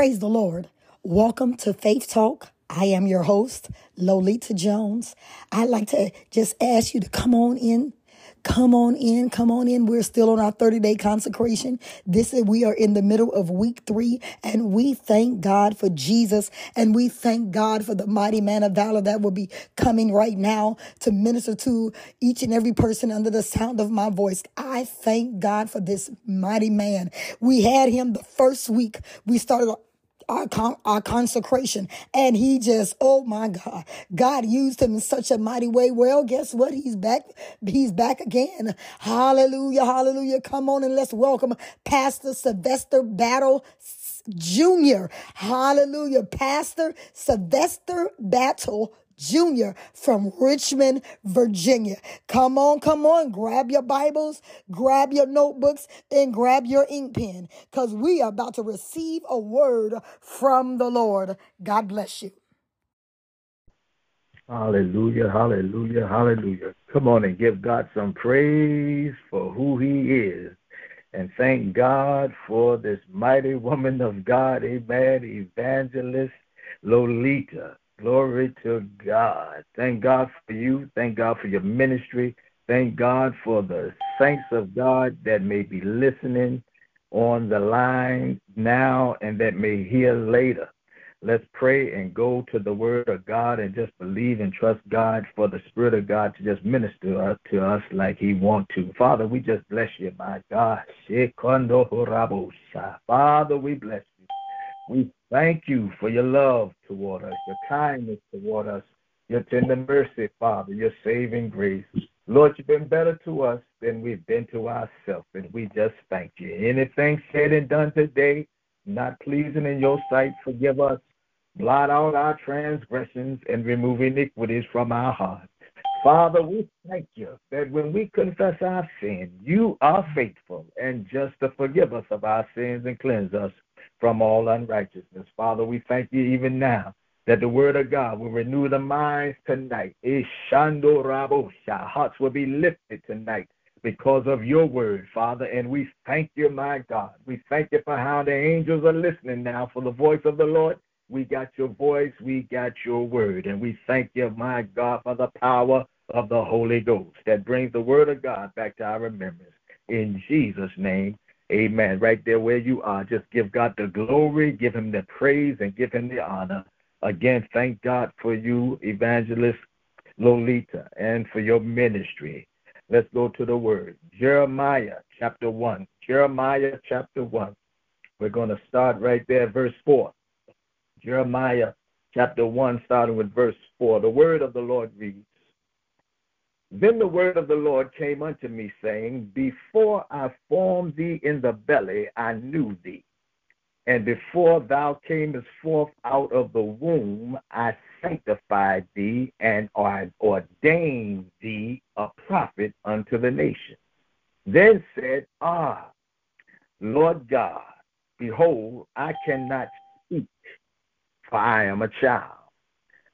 Praise the Lord. Welcome to Faith Talk. I am your host, Lolita Jones. I'd like to just ask you to come on in. Come on in, come on in. We're still on our 30 day consecration. This is, we are in the middle of week three, and we thank God for Jesus, and we thank God for the mighty man of valor that will be coming right now to minister to each and every person under the sound of my voice. I thank God for this mighty man. We had him the first week. We started our, con- our consecration. And he just, oh my God, God used him in such a mighty way. Well, guess what? He's back. He's back again. Hallelujah. Hallelujah. Come on and let's welcome Pastor Sylvester Battle Jr. Hallelujah. Pastor Sylvester Battle Jr. from Richmond, Virginia. Come on, come on. Grab your Bibles, grab your notebooks, and grab your ink pen because we are about to receive a word from the Lord. God bless you. Hallelujah, hallelujah, hallelujah. Come on and give God some praise for who He is. And thank God for this mighty woman of God, amen, evangelist Lolita. Glory to God. Thank God for you. Thank God for your ministry. Thank God for the saints of God that may be listening on the line now and that may hear later. Let's pray and go to the Word of God and just believe and trust God for the Spirit of God to just minister uh, to us like He want to. Father, we just bless you, my God. Father, we bless. We thank you for your love toward us, your kindness toward us, your tender mercy, Father, your saving grace. Lord, you've been better to us than we've been to ourselves, and we just thank you. Anything said and done today not pleasing in your sight, forgive us. Blot out our transgressions and remove iniquities from our hearts. Father, we thank you that when we confess our sin, you are faithful and just to forgive us of our sins and cleanse us from all unrighteousness. Father, we thank you even now that the word of God will renew the minds tonight. Ishando rabosha. Hearts will be lifted tonight because of your word, Father. And we thank you, my God. We thank you for how the angels are listening now for the voice of the Lord. We got your voice, we got your word. And we thank you, my God, for the power of the Holy Ghost that brings the word of God back to our remembrance. In Jesus' name, Amen. Right there where you are, just give God the glory, give him the praise, and give him the honor. Again, thank God for you, Evangelist Lolita, and for your ministry. Let's go to the word. Jeremiah chapter 1. Jeremiah chapter 1. We're going to start right there, verse 4. Jeremiah chapter 1, starting with verse 4. The word of the Lord reads then the word of the Lord came unto me, saying, Before I formed thee in the belly, I knew thee. And before thou camest forth out of the womb, I sanctified thee and I ordained thee a prophet unto the nations. Then said, Ah, Lord God, behold, I cannot speak, for I am a child.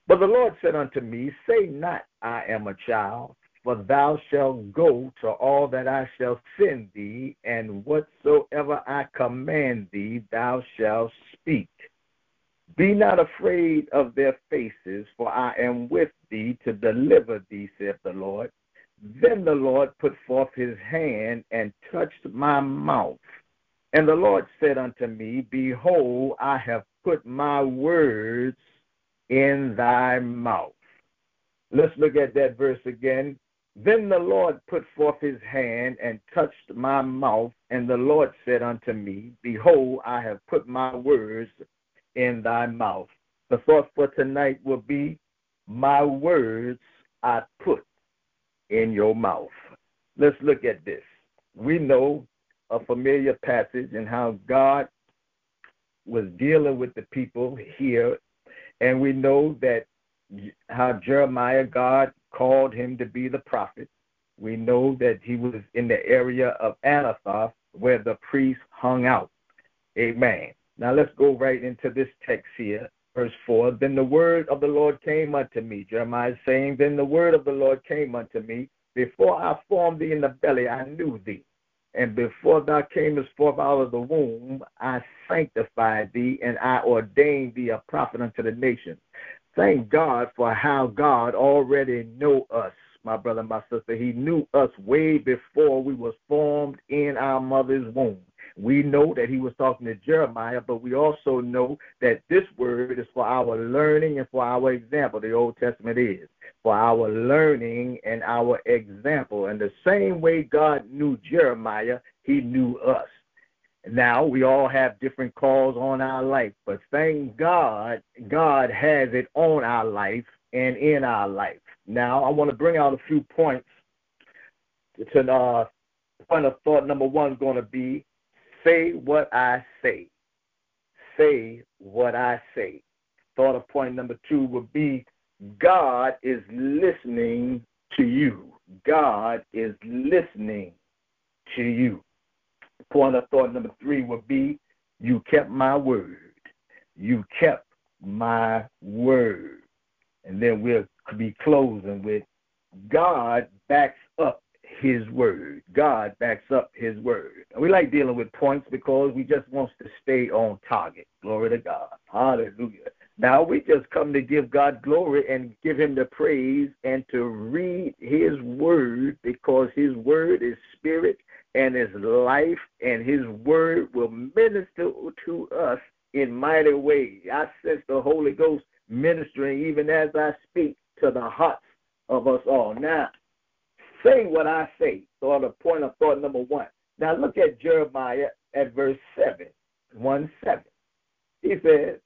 But the Lord said unto me, Say not, I am a child, for thou shalt go to all that I shall send thee, and whatsoever I command thee, thou shalt speak. Be not afraid of their faces, for I am with thee to deliver thee, saith the Lord. Then the Lord put forth his hand and touched my mouth. And the Lord said unto me, Behold, I have put my words in thy mouth. Let's look at that verse again. Then the Lord put forth his hand and touched my mouth, and the Lord said unto me, Behold, I have put my words in thy mouth. The thought for tonight will be, My words I put in your mouth. Let's look at this. We know a familiar passage and how God was dealing with the people here, and we know that how Jeremiah, God called him to be the prophet. We know that he was in the area of Anathoth where the priest hung out. Amen. Now let's go right into this text here, verse 4. Then the word of the Lord came unto me. Jeremiah is saying, Then the word of the Lord came unto me. Before I formed thee in the belly, I knew thee. And before thou camest forth out of the womb, I sanctified thee, and I ordained thee a prophet unto the nations. Thank God for how God already know us, my brother, my sister. He knew us way before we was formed in our mother's womb. We know that he was talking to Jeremiah, but we also know that this word is for our learning and for our example. The Old Testament is for our learning and our example. And the same way God knew Jeremiah, he knew us. Now we all have different calls on our life, but thank God, God has it on our life and in our life. Now I want to bring out a few points. To uh, point of thought number one is going to be say what I say. Say what I say. Thought of point number two would be God is listening to you. God is listening to you. Point of thought number three would be you kept my word. You kept my word. And then we'll be closing with God backs up his word. God backs up his word. And we like dealing with points because we just want to stay on target. Glory to God. Hallelujah. Now we just come to give God glory and give him the praise and to read his word because his word is spirit and his life and his word will minister to us in mighty ways. I sense the Holy Ghost ministering even as I speak to the hearts of us all. Now, say what I say. So, the point of thought number one. Now, look at Jeremiah at verse 7, 1 7. He says,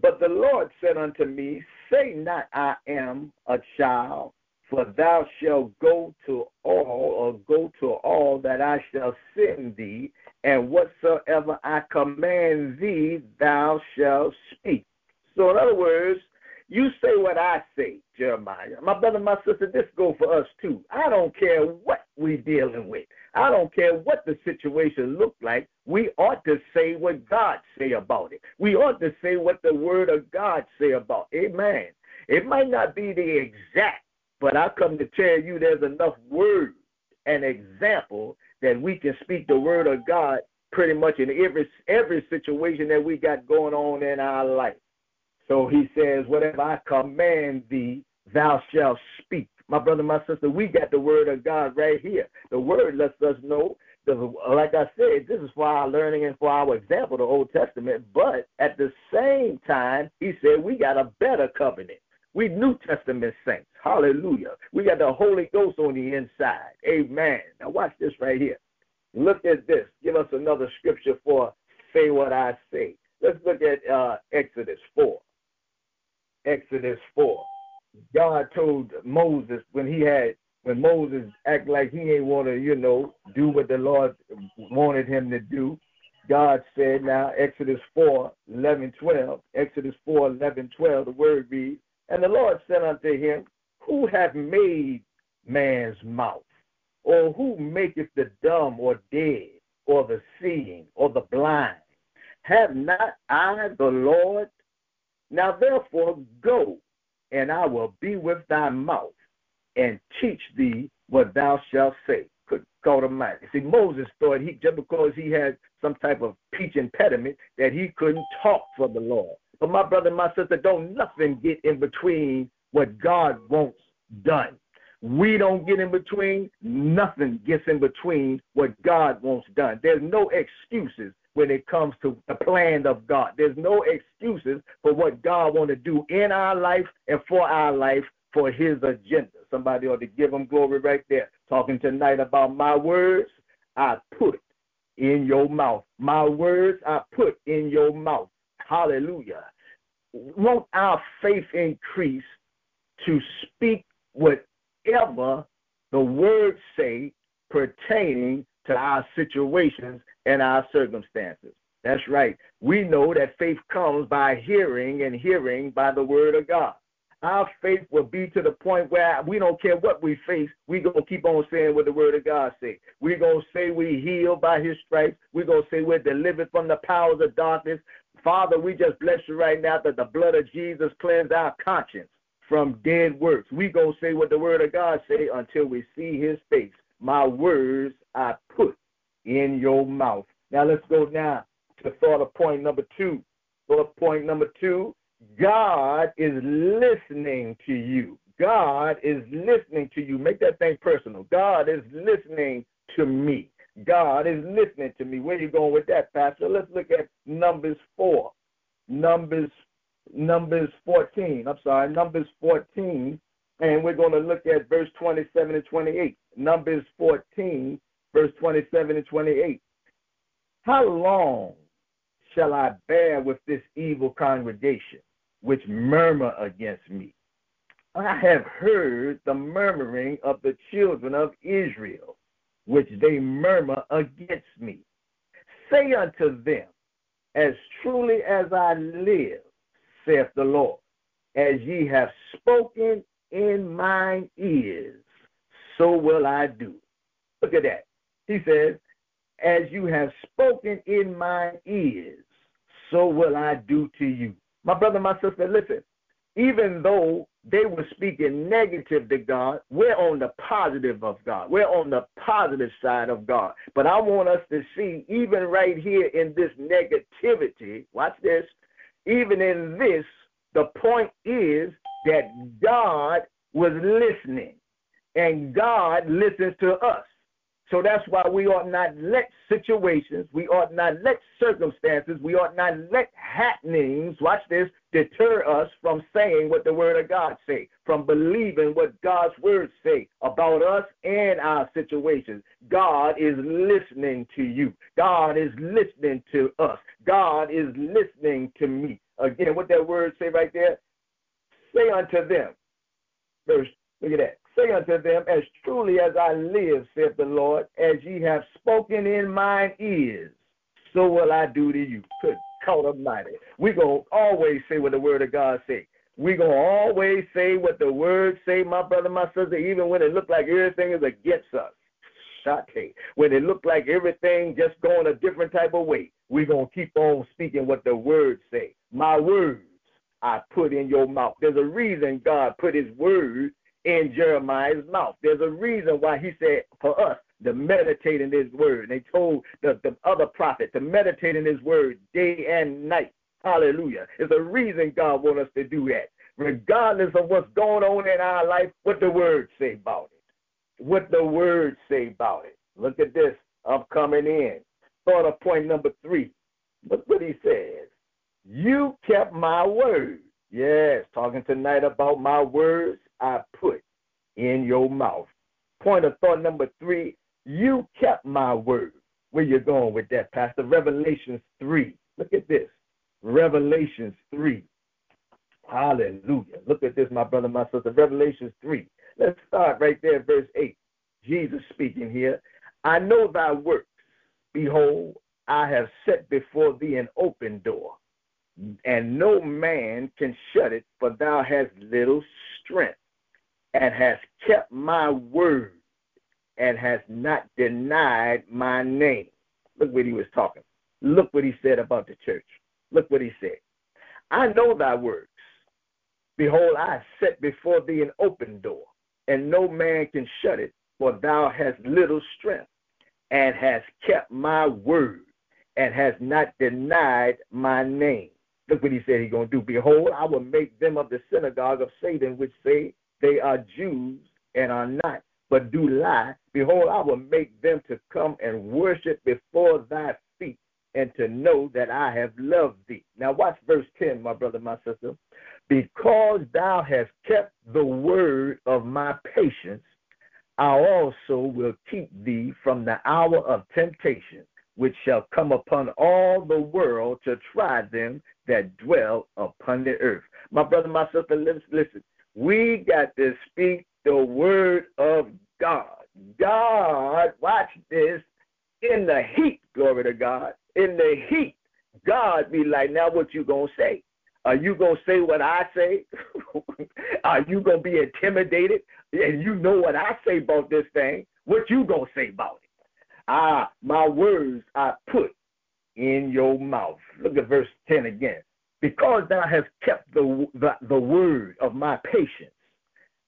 But the Lord said unto me, Say not, I am a child, for thou shalt go to all, or go to all that I shall send thee, and whatsoever I command thee, thou shalt speak. So, in other words, you say what I say, Jeremiah. My brother, my sister, this go for us too. I don't care what we dealing with. I don't care what the situation look like. We ought to say what God say about it. We ought to say what the word of God say about. It. Amen. It might not be the exact, but I come to tell you there's enough word and example that we can speak the word of God pretty much in every every situation that we got going on in our life. So he says, Whatever I command thee, thou shalt speak. My brother, my sister, we got the word of God right here. The word lets us know, like I said, this is for our learning and for our example, the Old Testament. But at the same time, he said we got a better covenant. We New Testament saints. Hallelujah. We got the Holy Ghost on the inside. Amen. Now watch this right here. Look at this. Give us another scripture for say what I say. Let's look at uh, Exodus 4. Exodus 4. God told Moses when he had when Moses act like he ain't want to, you know, do what the Lord wanted him to do. God said, now Exodus 4, 11, 12, Exodus 4, 11, 12, the word reads, And the Lord said unto him, Who hath made man's mouth? Or who maketh the dumb or dead, or the seeing, or the blind? Have not I the Lord now therefore go, and I will be with thy mouth, and teach thee what thou shalt say. Good God Almighty. See, Moses thought he just because he had some type of speech impediment that he couldn't talk for the Lord. But my brother and my sister, don't nothing get in between what God wants done. We don't get in between. Nothing gets in between what God wants done. There's no excuses when it comes to the plan of God. There's no excuses for what God want to do in our life and for our life for his agenda. Somebody ought to give him glory right there. Talking tonight about my words, I put in your mouth. My words I put in your mouth. Hallelujah. Won't our faith increase to speak whatever the words say pertaining to our situations and our circumstances. That's right. We know that faith comes by hearing, and hearing by the word of God. Our faith will be to the point where we don't care what we face, we're going to keep on saying what the word of God says. We're going to say we healed by his stripes. We're going to say we're delivered from the powers of darkness. Father, we just bless you right now that the blood of Jesus cleanses our conscience from dead works. We go say what the word of God say until we see his face. My words I put in your mouth. Now let's go now to thought of point number two. Thought point number two God is listening to you. God is listening to you. Make that thing personal. God is listening to me. God is listening to me. Where you going with that, Pastor? Let's look at Numbers 4. Numbers Numbers 14. I'm sorry, Numbers 14. And we're going to look at verse 27 and 28. Numbers 14, verse 27 and 28. How long shall I bear with this evil congregation, which murmur against me? I have heard the murmuring of the children of Israel, which they murmur against me. Say unto them, As truly as I live, saith the Lord, as ye have spoken in mine ears, so will I do. Look at that. He says, As you have spoken in mine ears, so will I do to you. My brother, my sister, listen. Even though they were speaking negative to God. We're on the positive of God. We're on the positive side of God. But I want us to see, even right here in this negativity, watch this, even in this, the point is that God was listening, and God listens to us. So that's why we ought not let situations, we ought not let circumstances, we ought not let happenings, watch this, deter us from saying what the word of God say, from believing what God's word say about us and our situations. God is listening to you. God is listening to us. God is listening to me. Again, what that word say right there? Say unto them. Verse, look at that. Say unto them, As truly as I live, saith the Lord, as ye have spoken in mine ears, so will I do to you. Good God Almighty. We're going to always say what the Word of God say. We're going to always say what the Word say, my brother, my sister, even when it look like everything is against us. Shate. When it look like everything just going a different type of way, we're going to keep on speaking what the Word say. My words I put in your mouth. There's a reason God put his word in Jeremiah's mouth. There's a reason why he said for us to meditate in his word. And they told the, the other prophet to meditate in his word day and night. Hallelujah. There's a reason God wants us to do that. Regardless of what's going on in our life, what the word say about it. What the word say about it. Look at this. I'm coming in. Thought of point number three. Look what he says. You kept my word. Yes, talking tonight about my words I put in your mouth. Point of thought number three, you kept my word. Where you going with that, Pastor? Revelations 3. Look at this. Revelations 3. Hallelujah. Look at this, my brother, my sister. Revelations 3. Let's start right there, verse 8. Jesus speaking here. I know thy works. Behold, I have set before thee an open door, and no man can shut it, for thou hast little strength and has kept my word and has not denied my name. Look what he was talking. Look what he said about the church. Look what he said. I know thy works. Behold, I set before thee an open door, and no man can shut it, for thou hast little strength, and hast kept my word, and has not denied my name. Look what he said he's going to do. Behold, I will make them of the synagogue of Satan, which say, they are Jews and are not, but do lie. Behold, I will make them to come and worship before thy feet and to know that I have loved thee. Now, watch verse 10, my brother, my sister. Because thou hast kept the word of my patience, I also will keep thee from the hour of temptation, which shall come upon all the world to try them that dwell upon the earth. My brother, my sister, listen. We got to speak the word of God. God, watch this, in the heat, glory to God, in the heat, God be like, now what you gonna say? Are you gonna say what I say? Are you gonna be intimidated? And you know what I say about this thing. What you gonna say about it? Ah, my words I put in your mouth. Look at verse 10 again. Because thou hast kept the, the, the word of my patience,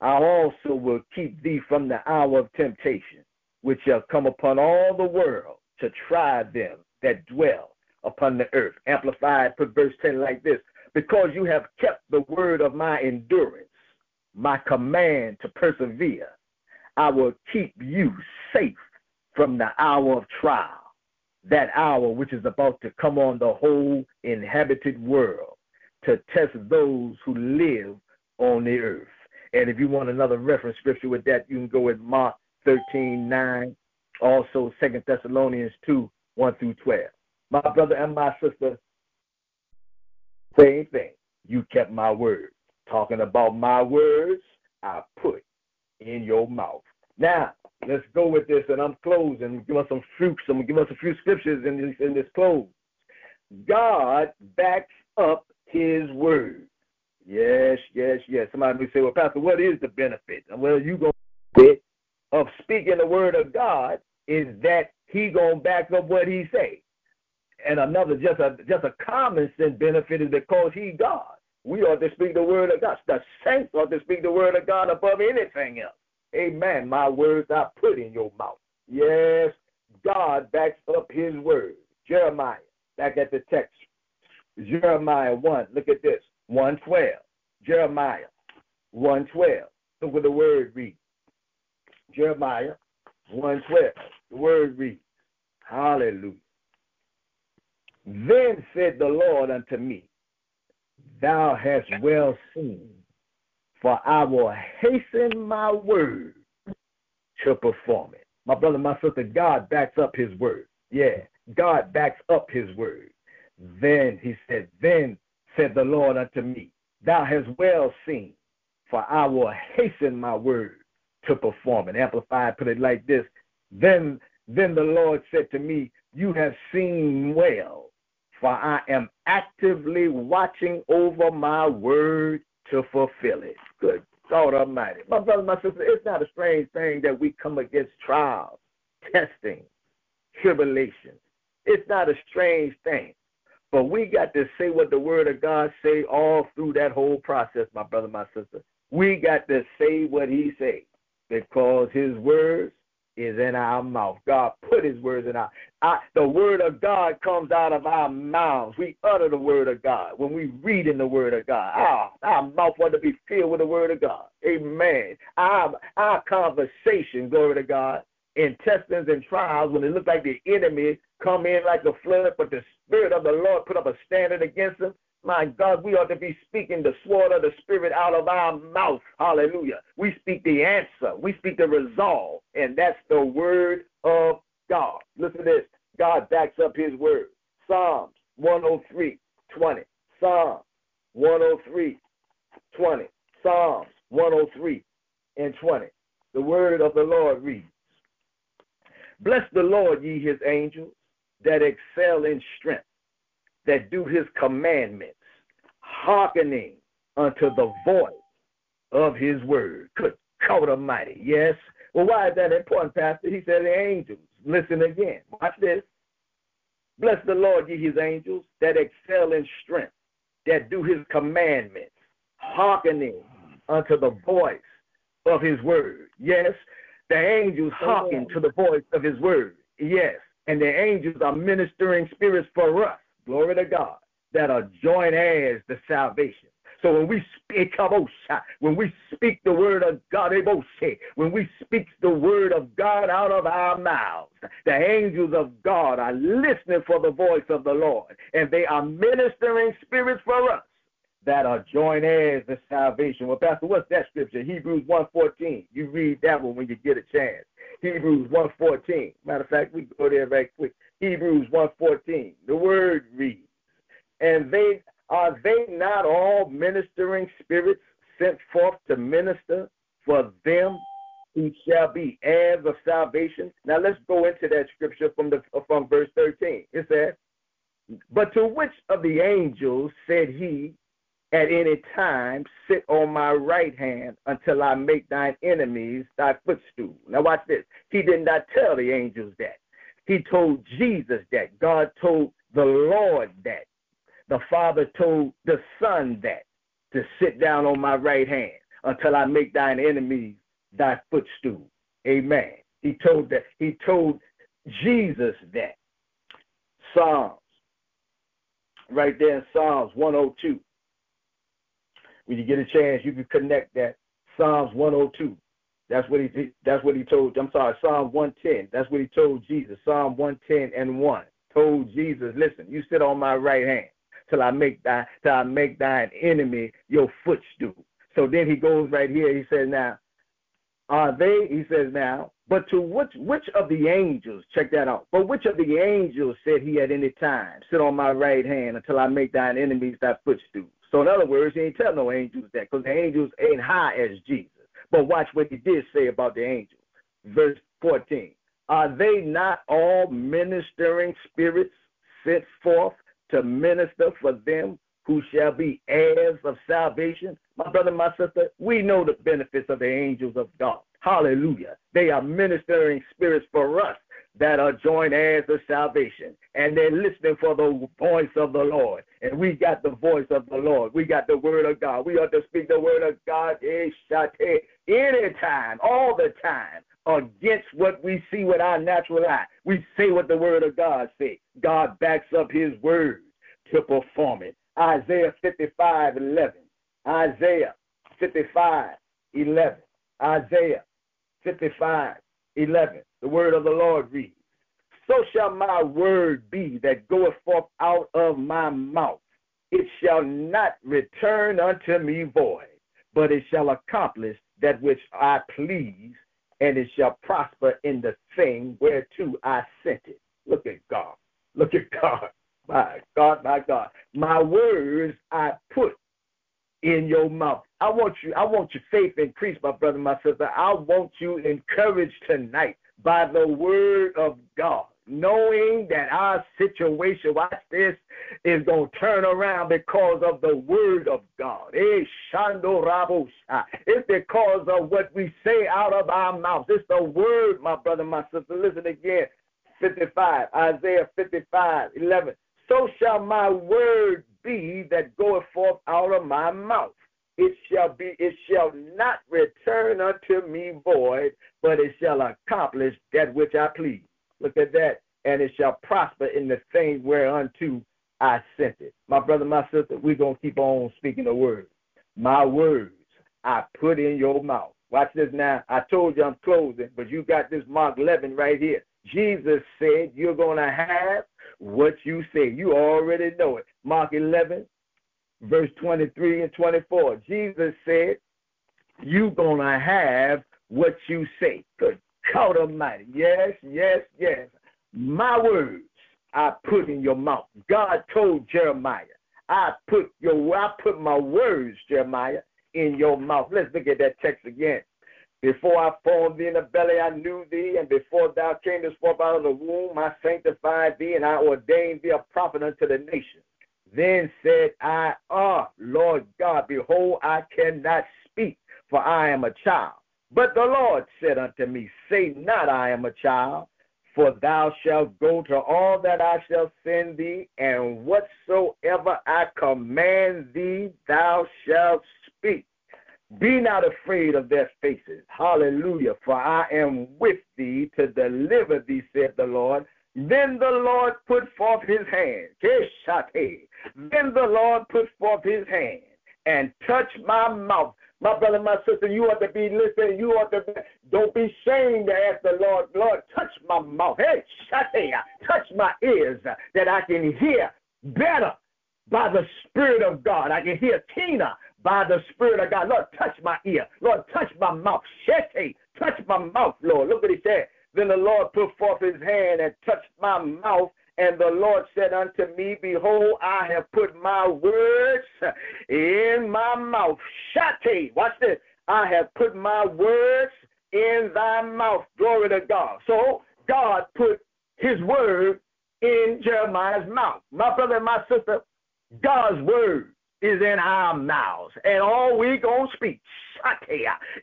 I also will keep thee from the hour of temptation, which shall come upon all the world to try them that dwell upon the earth. Amplified, put verse 10 like this Because you have kept the word of my endurance, my command to persevere, I will keep you safe from the hour of trial, that hour which is about to come on the whole inhabited world to test those who live on the earth. And if you want another reference scripture with that, you can go with Mark 13 9, also Second Thessalonians 2 1 through 12. My brother and my sister, same thing. You kept my word. Talking about my words, I put in your mouth. Now, let's go with this, and I'm closing. Give us some fruits. I'm give us a few scriptures in this in this close. God backs up His word. Yes, yes, yes. Somebody may say, "Well, Pastor, what is the benefit?" Well, you go of speaking the word of God is that He gonna back up what He say. And another, just a just a common sense benefit is because He God. We ought to speak the word of God. The saints ought to speak the word of God above anything else. Amen. My words I put in your mouth. Yes, God backs up his word. Jeremiah, back at the text. Jeremiah 1, look at this. 112. Jeremiah 112. Look what the word reads. Jeremiah 112. The word reads. Hallelujah. Then said the Lord unto me, Thou hast well seen for I will hasten my word to perform it. My brother, my sister, God backs up his word. Yeah, God backs up his word. Then he said, Then said the Lord unto me, Thou hast well seen, for I will hasten my word to perform it. Amplified put it like this. Then then the Lord said to me, You have seen well, for I am actively watching over my word to fulfill it. Good God Almighty. My brother, my sister, it's not a strange thing that we come against trials, testing, tribulation. It's not a strange thing. But we got to say what the word of God say all through that whole process, my brother, my sister. We got to say what he say because his words is in our mouth. God put his words in our I, the word of God comes out of our mouths. We utter the word of God when we read in the word of God. Our, our mouth ought to be filled with the word of God. Amen. Our, our conversation, glory to God, in testings and trials, when it looks like the enemy come in like a flood, but the Spirit of the Lord put up a standard against them, my God, we ought to be speaking the sword of the Spirit out of our mouth. Hallelujah. We speak the answer. We speak the resolve. And that's the word of God. Listen to this. God backs up his word. Psalms 103, 20. Psalms 103, 20. Psalms 103 and 20. The word of the Lord reads Bless the Lord, ye his angels, that excel in strength that do his commandments, hearkening unto the voice of his word. Good God Almighty. Yes. Well, why is that important, Pastor? He said the angels. Listen again. Watch this. Bless the Lord, ye his angels, that excel in strength, that do his commandments, hearkening unto the voice of his word. Yes, the angels hearken to the voice of his word. Yes, and the angels are ministering spirits for us glory to God, that are joint heirs to salvation. So when we speak when we speak the word of God, when we speak the word of God out of our mouths, the angels of God are listening for the voice of the Lord, and they are ministering spirits for us that are joint heirs to salvation. Well, Pastor, what's that scripture? Hebrews 1.14. You read that one when you get a chance. Hebrews 1.14. Matter of fact, we go there right quick. Hebrews 1.14. The word reads, And they are they not all ministering spirits sent forth to minister for them who shall be heirs of salvation? Now let's go into that scripture from the from verse 13. It says, But to which of the angels said he, at any time sit on my right hand until I make thine enemies thy footstool. Now watch this. He did not tell the angels that. He told Jesus that. God told the Lord that. The Father told the Son that to sit down on my right hand until I make thine enemies thy footstool. Amen. He told that he told Jesus that. Psalms, right there in Psalms 102. When you get a chance, you can connect that. Psalms 102. That's what he that's what he told. I'm sorry, Psalm 110. That's what he told Jesus. Psalm 110 and 1 told Jesus, listen, you sit on my right hand till I make thy till I make thine enemy your footstool. So then he goes right here. He says, now, are they? He says now, but to which which of the angels? Check that out. But which of the angels said he at any time, sit on my right hand until I make thine enemies thy footstool? So in other words, he ain't tell no angels that because the angels ain't high as Jesus. But watch what he did say about the angels. Verse 14. Are they not all ministering spirits sent forth to minister for them who shall be heirs of salvation? My brother, my sister, we know the benefits of the angels of God. Hallelujah. They are ministering spirits for us that are joint heirs of salvation. And they're listening for the voice of the Lord. And we got the voice of the Lord. We got the word of God. We ought to speak the word of God eh, anytime, all the time, against what we see with our natural eye. We say what the word of God says. God backs up his word to perform it. Isaiah 55, 11. Isaiah 55, 11. Isaiah 55, 11. The word of the Lord reads, So shall my word be that goeth forth out of my mouth. It shall not return unto me void, but it shall accomplish that which I please, and it shall prosper in the thing whereto I sent it. Look at God. Look at God. My God, my God. My words I put in your mouth. I want you, I want your faith increased, my brother, my sister. I want you encouraged tonight by the word of God, knowing that our situation, watch this, is going to turn around because of the word of God. Eh, it's because of what we say out of our mouths. It's the word, my brother, my sister. Listen again. 55, Isaiah 55, 11. So shall my word be that goeth forth out of my mouth. It shall be, it shall not return unto me void, but it shall accomplish that which I please. Look at that. And it shall prosper in the thing whereunto I sent it. My brother, my sister, we're to keep on speaking the word. My words I put in your mouth. Watch this now. I told you I'm closing, but you got this Mark 11 right here. Jesus said you're going to have what you say. You already know it. Mark 11, verse 23 and 24. Jesus said, You're going to have what you say. Good God Almighty. Yes, yes, yes. My words I put in your mouth. God told Jeremiah, I put your I put my words, Jeremiah, in your mouth. Let's look at that text again. Before I formed thee in the belly, I knew thee, and before thou camest forth out of the womb, I sanctified thee, and I ordained thee a prophet unto the nations. Then said I, Ah, Lord God, behold, I cannot speak, for I am a child. But the Lord said unto me, Say not, I am a child, for thou shalt go to all that I shall send thee, and whatsoever I command thee, thou shalt speak. Be not afraid of their faces. Hallelujah. For I am with thee to deliver thee, said the Lord. Then the Lord put forth his hand. Then the Lord put forth his hand and touched my mouth. My brother, my sister, you ought to be listening. You ought to be, don't be ashamed to ask the Lord, Lord, touch my mouth. Hey, touch my ears that I can hear better by the Spirit of God. I can hear Tina by the Spirit of God. Lord, touch my ear. Lord, touch my mouth. Shete, touch my mouth, Lord. Look what he said. Then the Lord put forth his hand and touched my mouth. And the Lord said unto me, Behold, I have put my words in my mouth. Shate, watch this. I have put my words in thy mouth. Glory to God. So God put his word in Jeremiah's mouth. My brother and my sister, God's word is in our mouths. And all we gonna speak,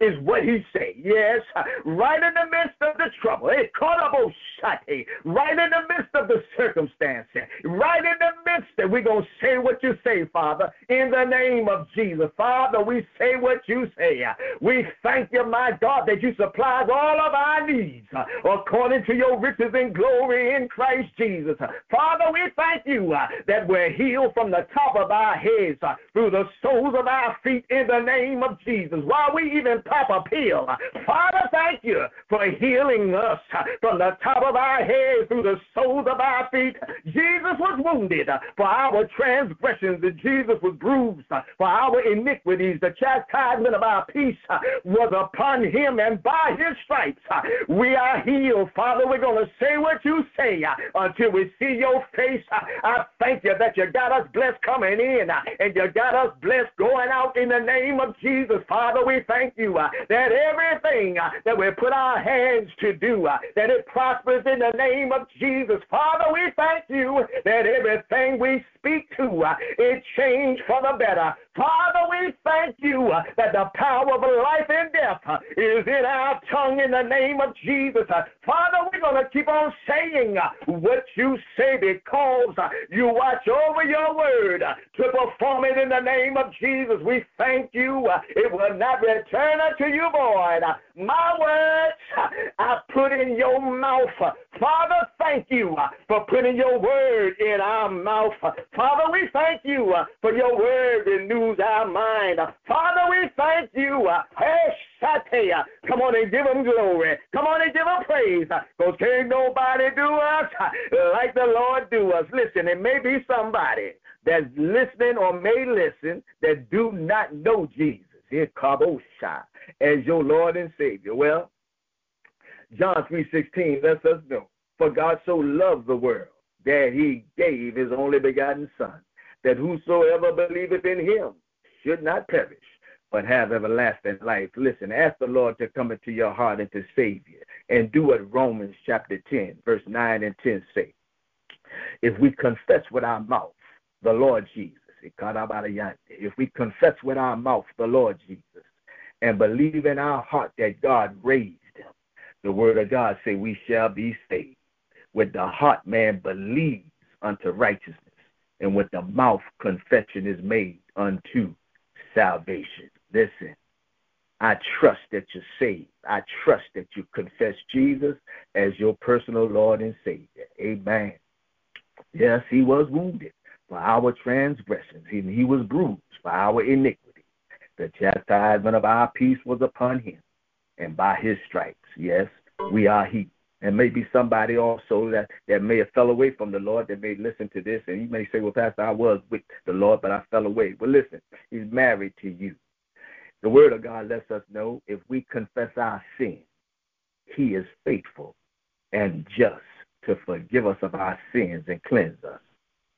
is what he say. Yes, right in the midst of the trouble. it caught up Right in the midst of the circumstance. Right in the midst that we're going to say what you say, Father, in the name of Jesus. Father, we say what you say. We thank you, my God, that you supply all of our needs according to your riches and glory in Christ Jesus. Father, we thank you uh, that we're healed from the top of our heads uh, through the soles of our feet in the name of Jesus. While we even pop a pill, Father, thank you for healing us from the top of our heads through the soles of our feet. Jesus was wounded for our transgressions, and Jesus was bruised for our iniquities. The chastisement of our peace was upon him, and by his stripes we are healed. Father, we're going to say what you say until we see your face. I thank you that you got us blessed coming in and you got us blessed going out in the name of Jesus. Father, we thank you uh, that everything uh, that we put our hands to do, uh, that it prospers in the name of Jesus. Father, we thank you that everything we speak to, it changed for the better. Father, we thank you that the power of life and death is in our tongue in the name of Jesus. Father, we're going to keep on saying what you say because you watch over your word to perform it in the name of Jesus. We thank you. It will not return unto you void. My words I put in your mouth. Father, thank you for putting your word in our mouth. Father, we thank you for your word renews our mind. Father, we thank you. Hey. Come on and give him glory. Come on and give him praise. Because can't nobody do us like the Lord do us. Listen, it may be somebody that's listening or may listen that do not know Jesus. As your Lord and Savior. Well, John 3.16 lets us know, for God so loved the world that he gave his only begotten Son, that whosoever believeth in him should not perish, but have everlasting life. Listen, ask the Lord to come into your heart and to save you. And do what Romans chapter 10, verse 9 and 10 say. If we confess with our mouth the Lord Jesus, if we confess with our mouth the Lord Jesus, and believe in our heart that God raised him, the word of God say we shall be saved. With the heart man believes unto righteousness, and with the mouth confession is made unto salvation. Listen, I trust that you're saved. I trust that you confess Jesus as your personal Lord and Savior. Amen. Yes, he was wounded for our transgressions, and he was bruised for our iniquity. The chastisement of our peace was upon him, and by his stripes, yes, we are healed. And maybe somebody also that, that may have fell away from the Lord that may listen to this, and you may say, Well, Pastor, I was with the Lord, but I fell away. Well, listen, he's married to you. The word of God lets us know if we confess our sin, he is faithful and just to forgive us of our sins and cleanse us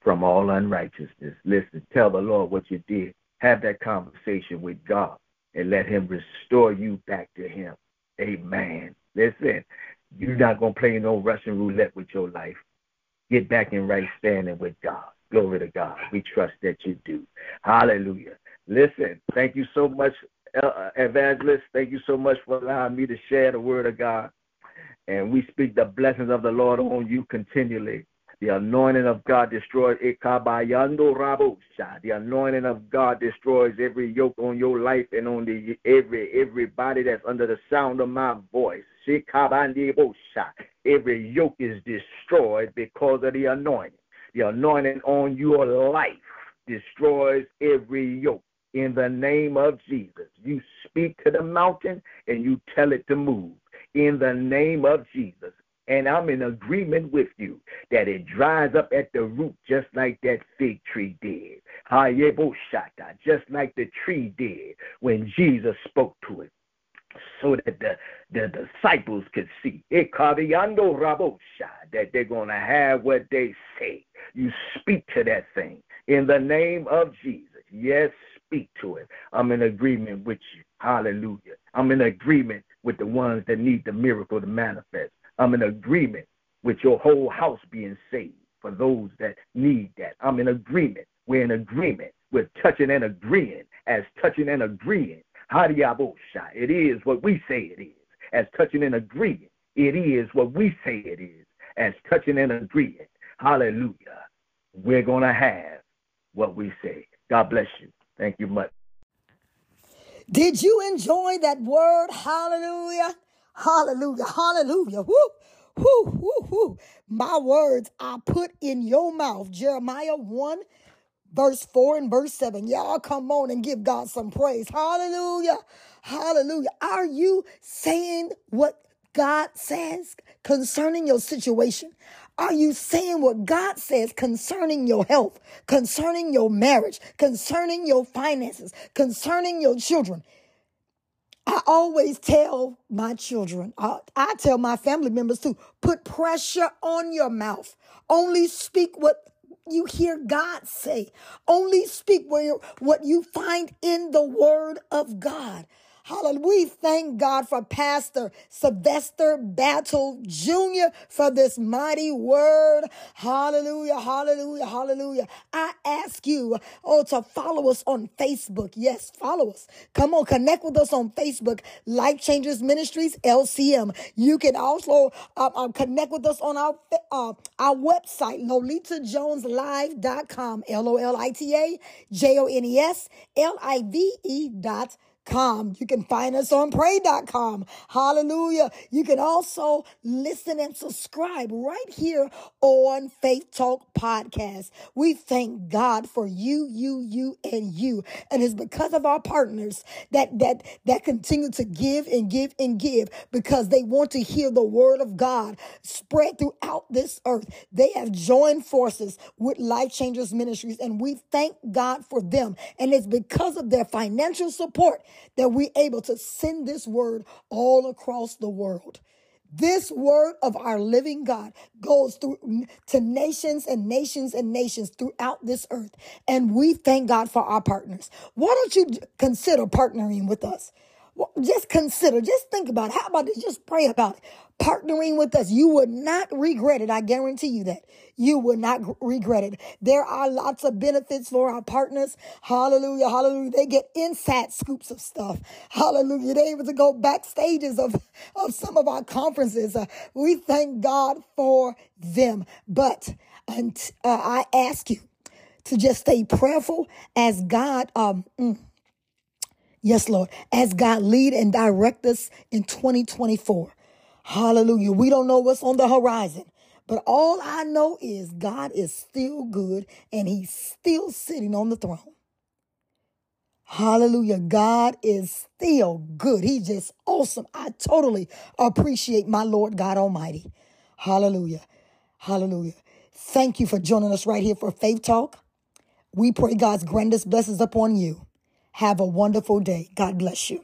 from all unrighteousness. Listen, tell the Lord what you did. Have that conversation with God and let him restore you back to him. Amen. Listen, you're not going to play no Russian roulette with your life. Get back in right standing with God. Glory to God. We trust that you do. Hallelujah. Listen, thank you so much, uh, evangelist. Thank you so much for allowing me to share the word of God. And we speak the blessings of the Lord on you continually. The anointing of God destroys ikabayando rabosha. The anointing of God destroys every yoke on your life and on the every everybody that's under the sound of my voice. Every yoke is destroyed because of the anointing. The anointing on your life destroys every yoke. In the name of Jesus, you speak to the mountain and you tell it to move. In the name of Jesus, and I'm in agreement with you that it dries up at the root just like that fig tree did. Just like the tree did when Jesus spoke to it. So that the, the disciples could see that they're going to have what they say. You speak to that thing in the name of Jesus. Yes, speak to it. I'm in agreement with you. Hallelujah. I'm in agreement with the ones that need the miracle to manifest. I'm in agreement with your whole house being saved for those that need that. I'm in agreement. We're in agreement. We're touching and agreeing as touching and agreeing. It is what we say it is. As touching and agreeing, it is what we say it is. As touching and agreeing, hallelujah, we're going to have what we say. God bless you. Thank you much. Did you enjoy that word? Hallelujah. Hallelujah. Hallelujah. Woo. Whoo, whoo, whoo. My words I put in your mouth. Jeremiah 1, verse 4 and verse 7. Y'all come on and give God some praise. Hallelujah. Hallelujah. Are you saying what God says concerning your situation? Are you saying what God says concerning your health, concerning your marriage, concerning your finances, concerning your children? I always tell my children, I, I, tell my family members too, put pressure on your mouth. Only speak what you hear God say. Only speak where, what you find in the word of God. Hallelujah. We thank God for Pastor Sylvester Battle Jr. for this mighty word. Hallelujah. Hallelujah. Hallelujah. I ask you, oh, to follow us on Facebook. Yes, follow us. Come on, connect with us on Facebook, Life Changers Ministries, LCM. You can also uh, uh, connect with us on our, uh, our website, lolitajoneslive.com, L-O-L-I-T-A, J-O-N-E-S, L-I-V-E dot com. You can find us on pray.com. Hallelujah. You can also listen and subscribe right here on Faith Talk Podcast. We thank God for you, you, you, and you. And it's because of our partners that that that continue to give and give and give because they want to hear the word of God spread throughout this earth. They have joined forces with Life Changers Ministries, and we thank God for them. And it's because of their financial support that we're able to send this word all across the world. This word of our living God goes through to nations and nations and nations throughout this earth. And we thank God for our partners. Why don't you consider partnering with us? Just consider, just think about it. How about this? Just pray about it. Partnering with us. You would not regret it. I guarantee you that. You would not regret it. There are lots of benefits for our partners. Hallelujah. Hallelujah. They get inside scoops of stuff. Hallelujah. They're able to go backstages of, of some of our conferences. Uh, we thank God for them. But uh, I ask you to just stay prayerful as God, um, mm, Yes, Lord. As God lead and direct us in 2024. Hallelujah. We don't know what's on the horizon, but all I know is God is still good and he's still sitting on the throne. Hallelujah. God is still good. He's just awesome. I totally appreciate my Lord God Almighty. Hallelujah. Hallelujah. Thank you for joining us right here for Faith Talk. We pray God's grandest blessings upon you. Have a wonderful day. God bless you.